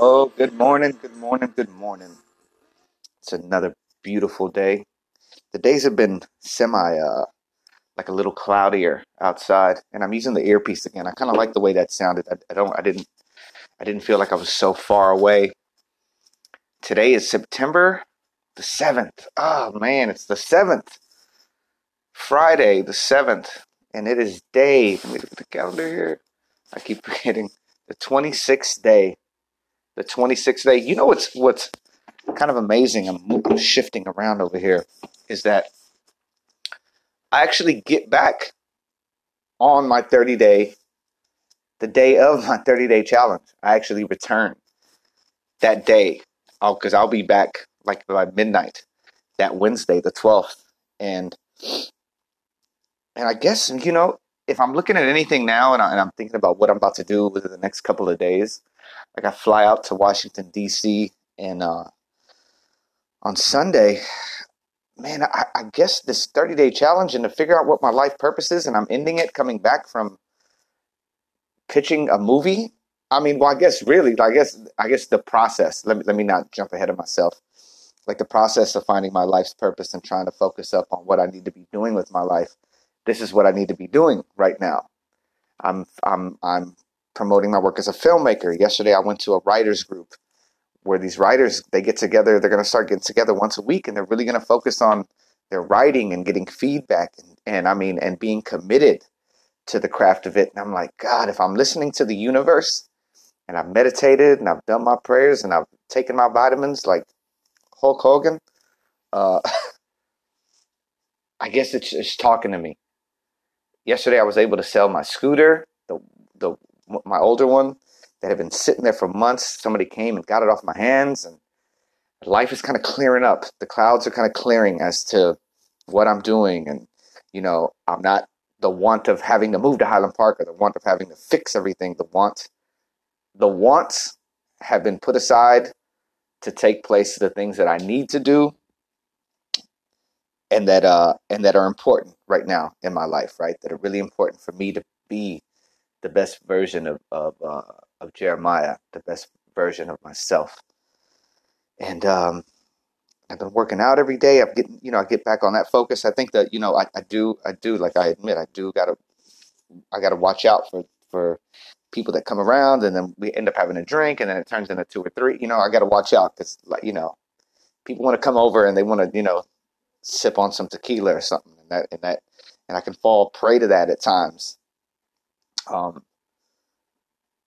Oh, good morning, good morning, good morning. It's another beautiful day. The days have been semi, uh, like a little cloudier outside, and I'm using the earpiece again. I kind of like the way that sounded. I, I don't, I didn't, I didn't feel like I was so far away. Today is September the seventh. Oh man, it's the seventh, Friday the seventh, and it is day. Let me look at the calendar here. I keep forgetting the 26th day. The 26th day. You know what's what's kind of amazing. I'm, shifting around over here. Is that I actually get back on my 30 day, the day of my 30 day challenge. I actually return that day because I'll, I'll be back like by midnight that Wednesday, the 12th. And and I guess you know if I'm looking at anything now and, I, I'm thinking about what I'm about to do within the next couple of days, I fly out to Washington D.C. and uh, on Sunday, man, I, I guess this 30 day challenge and to figure out what my life purpose is, and I'm ending it coming back from pitching a movie. I mean, well, I guess really, I guess, I guess the process. Let me let me not jump ahead of myself. Like the process of finding my life's purpose and trying to focus up on what I need to be doing with my life. This is what I need to be doing right now. I'm I'm I'm promoting my work as a filmmaker. Yesterday, I went to a writers group where these writers they get together they're going to start getting together once a week and they're really going to focus on their writing and getting feedback and, and i mean and being committed to the craft of it and i'm like god if i'm listening to the universe and i've meditated and i've done my prayers and i've taken my vitamins like hulk hogan uh, i guess it's, it's talking to me yesterday i was able to sell my scooter the, the my older one that had been sitting there for months. Somebody came and got it off my hands, and life is kind of clearing up. The clouds are kind of clearing as to what I'm doing, and you know, I'm not the want of having to move to Highland Park or the want of having to fix everything. The want, the wants have been put aside to take place to the things that I need to do and that uh and that are important right now in my life, right? That are really important for me to be the best version of of uh, of Jeremiah, the best version of myself. And um, I've been working out every day. I'm getting, you know, I get back on that focus. I think that, you know, I, I do, I do, like I admit, I do gotta, I gotta watch out for, for people that come around and then we end up having a drink and then it turns into two or three, you know, I gotta watch out because like, you know, people want to come over and they want to, you know, sip on some tequila or something and that, and that, and I can fall prey to that at times. Um,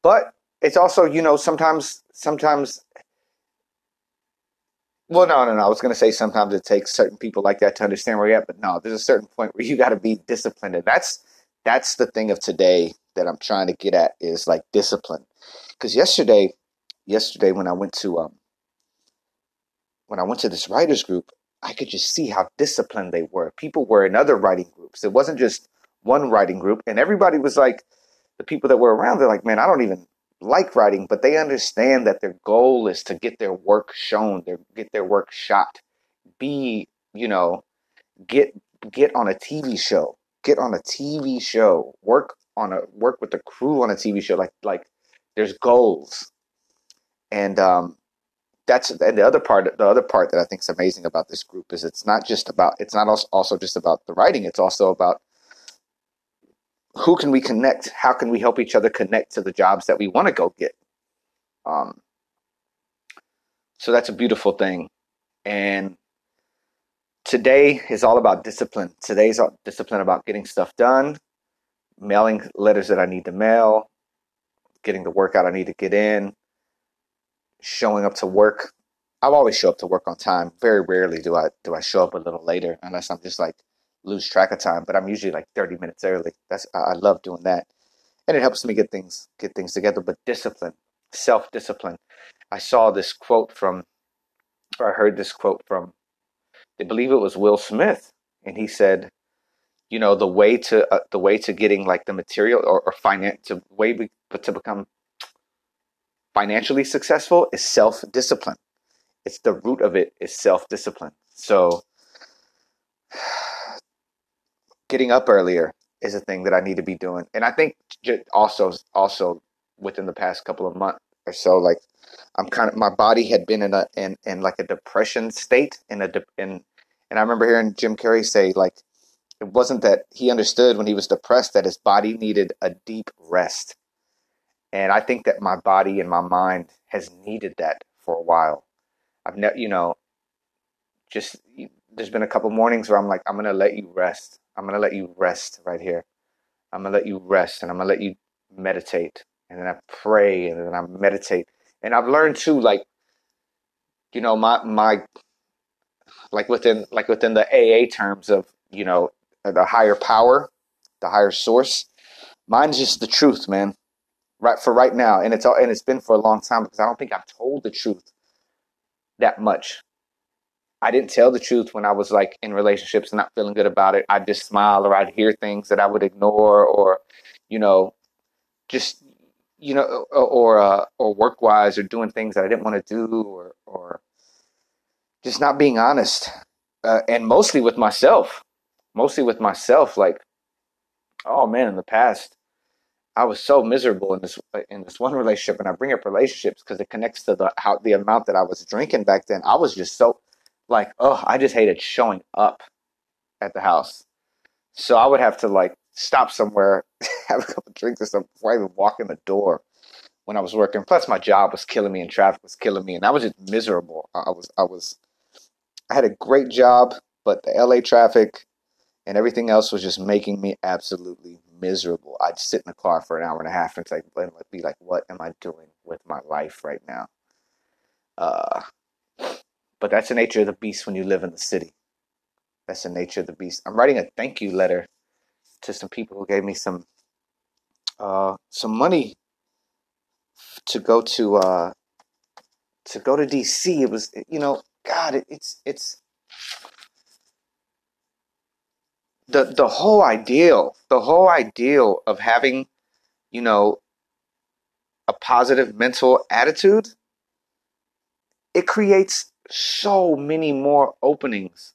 but it's also you know sometimes sometimes well no no no i was going to say sometimes it takes certain people like that to understand where you're at but no there's a certain point where you got to be disciplined and that's that's the thing of today that i'm trying to get at is like discipline. Because yesterday yesterday when i went to um when i went to this writers group i could just see how disciplined they were. People were in other writing groups. It wasn't just one writing group and everybody was like the people that were around they're like man i don't even like writing, but they understand that their goal is to get their work shown, their get their work shot, be you know, get get on a TV show, get on a TV show, work on a work with the crew on a TV show. Like like there's goals, and um, that's and the other part. The other part that I think is amazing about this group is it's not just about it's not also just about the writing. It's also about who can we connect? How can we help each other connect to the jobs that we want to go get? Um, so that's a beautiful thing. And today is all about discipline. Today's discipline about getting stuff done, mailing letters that I need to mail, getting the workout I need to get in, showing up to work. I'll always show up to work on time. Very rarely do I do I show up a little later unless I'm just like lose track of time, but I'm usually like 30 minutes early. That's I love doing that. And it helps me get things get things together, but discipline, self-discipline. I saw this quote from or I heard this quote from I believe it was Will Smith and he said, you know, the way to uh, the way to getting like the material or, or finance to way be, to become financially successful is self-discipline. It's the root of it is self-discipline. So getting up earlier is a thing that I need to be doing. And I think also also within the past couple of months or so, like I'm kind of my body had been in a in, in like a depression state in a de- in and I remember hearing Jim Carrey say like it wasn't that he understood when he was depressed that his body needed a deep rest. And I think that my body and my mind has needed that for a while. I've never, you know, just there's been a couple mornings where I'm like, I'm gonna let you rest. I'm gonna let you rest right here. I'm gonna let you rest, and I'm gonna let you meditate, and then I pray, and then I meditate, and I've learned too, like, you know, my my, like within like within the AA terms of you know the higher power, the higher source. Mine's just the truth, man. Right for right now, and it's all and it's been for a long time because I don't think I've told the truth that much I didn't tell the truth when I was like in relationships and not feeling good about it. I'd just smile or I'd hear things that I would ignore or, you know, just, you know, or, uh, or work wise or doing things that I didn't want to do or, or just not being honest. Uh, and mostly with myself, mostly with myself. Like, oh man, in the past, I was so miserable in this in this one relationship, and I bring up relationships because it connects to the how the amount that I was drinking back then. I was just so like, oh, I just hated showing up at the house. So I would have to like stop somewhere, have a couple drinks or something before I even walk in the door when I was working. Plus my job was killing me and traffic was killing me and I was just miserable. I was I was I had a great job, but the LA traffic and everything else was just making me absolutely miserable. I'd sit in the car for an hour and a half and like be like, what am I doing with my life right now? Uh but that's the nature of the beast when you live in the city. That's the nature of the beast. I'm writing a thank you letter to some people who gave me some uh, some money to go to uh, to go to DC. It was you know God, it, it's it's the the whole ideal, the whole ideal of having you know a positive mental attitude. It creates so many more openings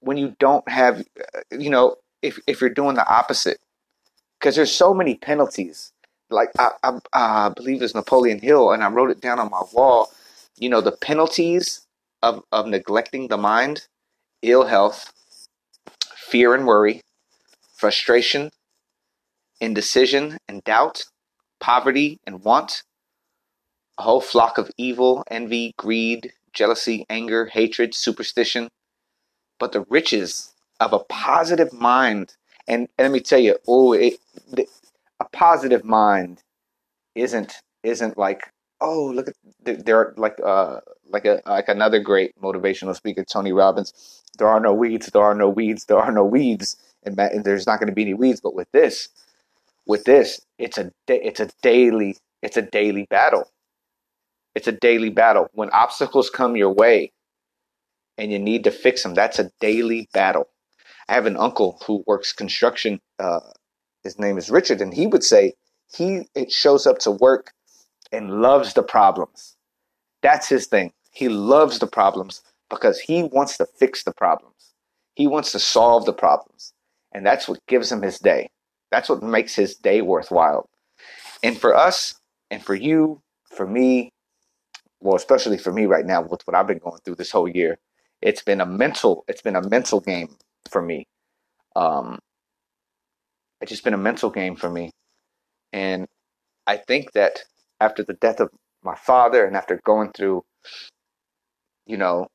when you don't have, uh, you know, if if you're doing the opposite, because there's so many penalties. Like I, I, I believe it's Napoleon Hill, and I wrote it down on my wall. You know, the penalties of of neglecting the mind, ill health, fear and worry, frustration, indecision and doubt, poverty and want, a whole flock of evil, envy, greed, jealousy, anger, hatred, superstition, but the riches of a positive mind. And, and let me tell you, oh, it, the, a positive mind isn't isn't like oh look at there are like uh like a like another great motivational speaker Tony Robbins. There are no weeds. There are no weeds. There are no weeds. And, and there's not going to be any weeds. But with this, with this, it's a it's a daily it's a daily battle it's a daily battle. When obstacles come your way and you need to fix them, that's a daily battle. I have an uncle who works construction. Uh, his name is Richard, and he would say he it shows up to work and loves the problems. That's his thing. He loves the problems because he wants to fix the problems. He wants to solve the problems. And that's what gives him his day. That's what makes his day worthwhile. And for us, and for you, for me, well, especially for me right now with what I've been going through this whole year, it's been a mental, it's been a mental game for me. Um, it's just been a mental game for me. And I think that after the death of my father and after going through, you know,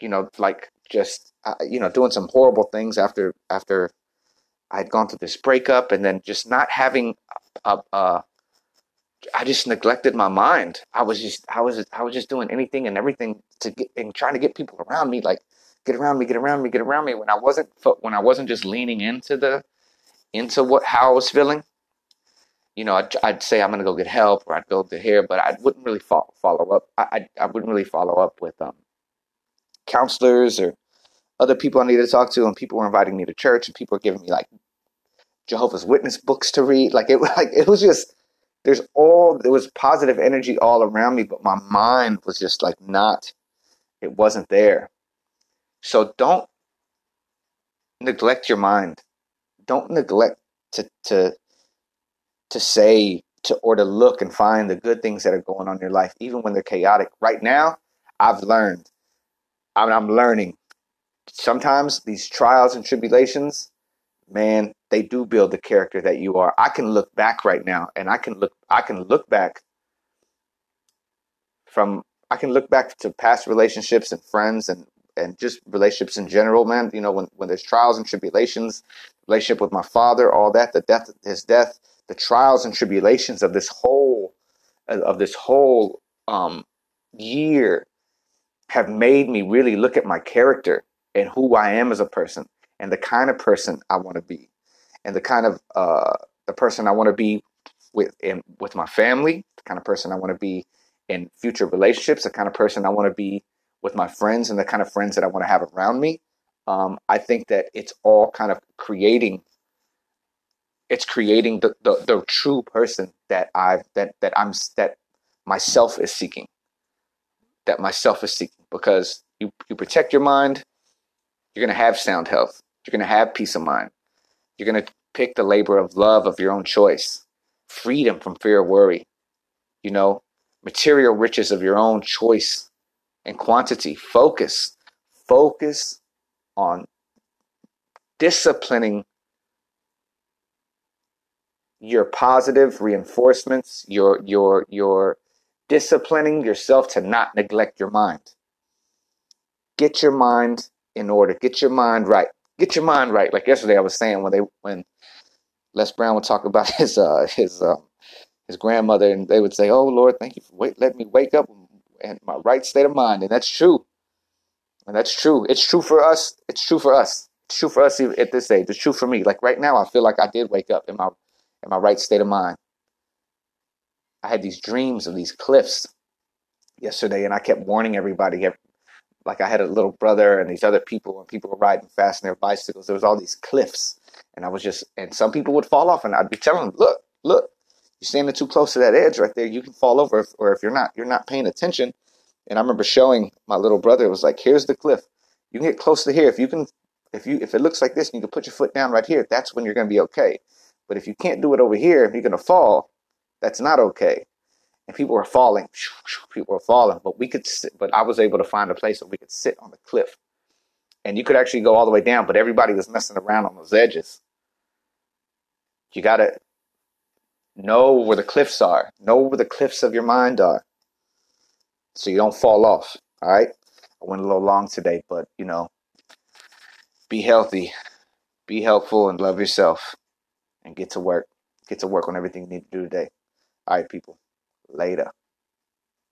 you know, like just, uh, you know, doing some horrible things after, after I'd gone through this breakup and then just not having a, a, I just neglected my mind. I was just I was I was just doing anything and everything to get and trying to get people around me like get around me, get around me, get around me when I wasn't when I wasn't just leaning into the into what how I was feeling. You know, I'd, I'd say I'm gonna go get help or I'd go to here, but I wouldn't really follow, follow up. I, I I wouldn't really follow up with um counselors or other people I needed to talk to, and people were inviting me to church, and people were giving me like Jehovah's Witness books to read. Like it like it was just there's all there was positive energy all around me, but my mind was just like not it wasn't there. So don't neglect your mind. Don't neglect to to to say to or to look and find the good things that are going on in your life, even when they're chaotic. Right now, I've learned. I mean, I'm learning. Sometimes these trials and tribulations, man, they do build the character that you are. I can look back right now, and I can look. I can look back from. I can look back to past relationships and friends and and just relationships in general, man. You know, when when there's trials and tribulations, relationship with my father, all that, the death, his death, the trials and tribulations of this whole of this whole um, year have made me really look at my character and who I am as a person and the kind of person I want to be and the kind of uh, the person I want to be with in, with my family, the kind of person I want to be in future relationships, the kind of person I want to be with my friends and the kind of friends that I want to have around me. Um, I think that it's all kind of creating it's creating the, the, the true person that I've that that I'm that myself is seeking. That myself is seeking because you you protect your mind, you're gonna have sound health. You're gonna have peace of mind. You're gonna pick the labor of love of your own choice, freedom from fear or worry. You know, material riches of your own choice and quantity. Focus, focus on disciplining your positive reinforcements, your your your disciplining yourself to not neglect your mind. Get your mind in order. Get your mind right. Get your mind right. Like yesterday, I was saying when they when Les Brown would talk about his uh, his um, his grandmother, and they would say, "Oh Lord, thank you for wait, let me wake up in my right state of mind," and that's true. And that's true. It's true for us. It's true for us. It's true for us even at this age. It's true for me. Like right now, I feel like I did wake up in my in my right state of mind. I had these dreams of these cliffs yesterday, and I kept warning everybody. Like I had a little brother and these other people, and people were riding fast on their bicycles. There was all these cliffs, and I was just, and some people would fall off, and I'd be telling them, "Look, look, you're standing too close to that edge right there. You can fall over, or if you're not, you're not paying attention." And I remember showing my little brother. It was like, "Here's the cliff. You can get close to here. If you can, if you, if it looks like this, and you can put your foot down right here. That's when you're going to be okay." But if you can't do it over here, if you're going to fall. That's not okay. And people were falling. People were falling. But we could sit, but I was able to find a place where we could sit on the cliff. And you could actually go all the way down, but everybody was messing around on those edges. You got to know where the cliffs are. Know where the cliffs of your mind are. So you don't fall off. All right? I went a little long today, but you know, be healthy, be helpful, and love yourself and get to work. Get to work on everything you need to do today. All right, people. Later.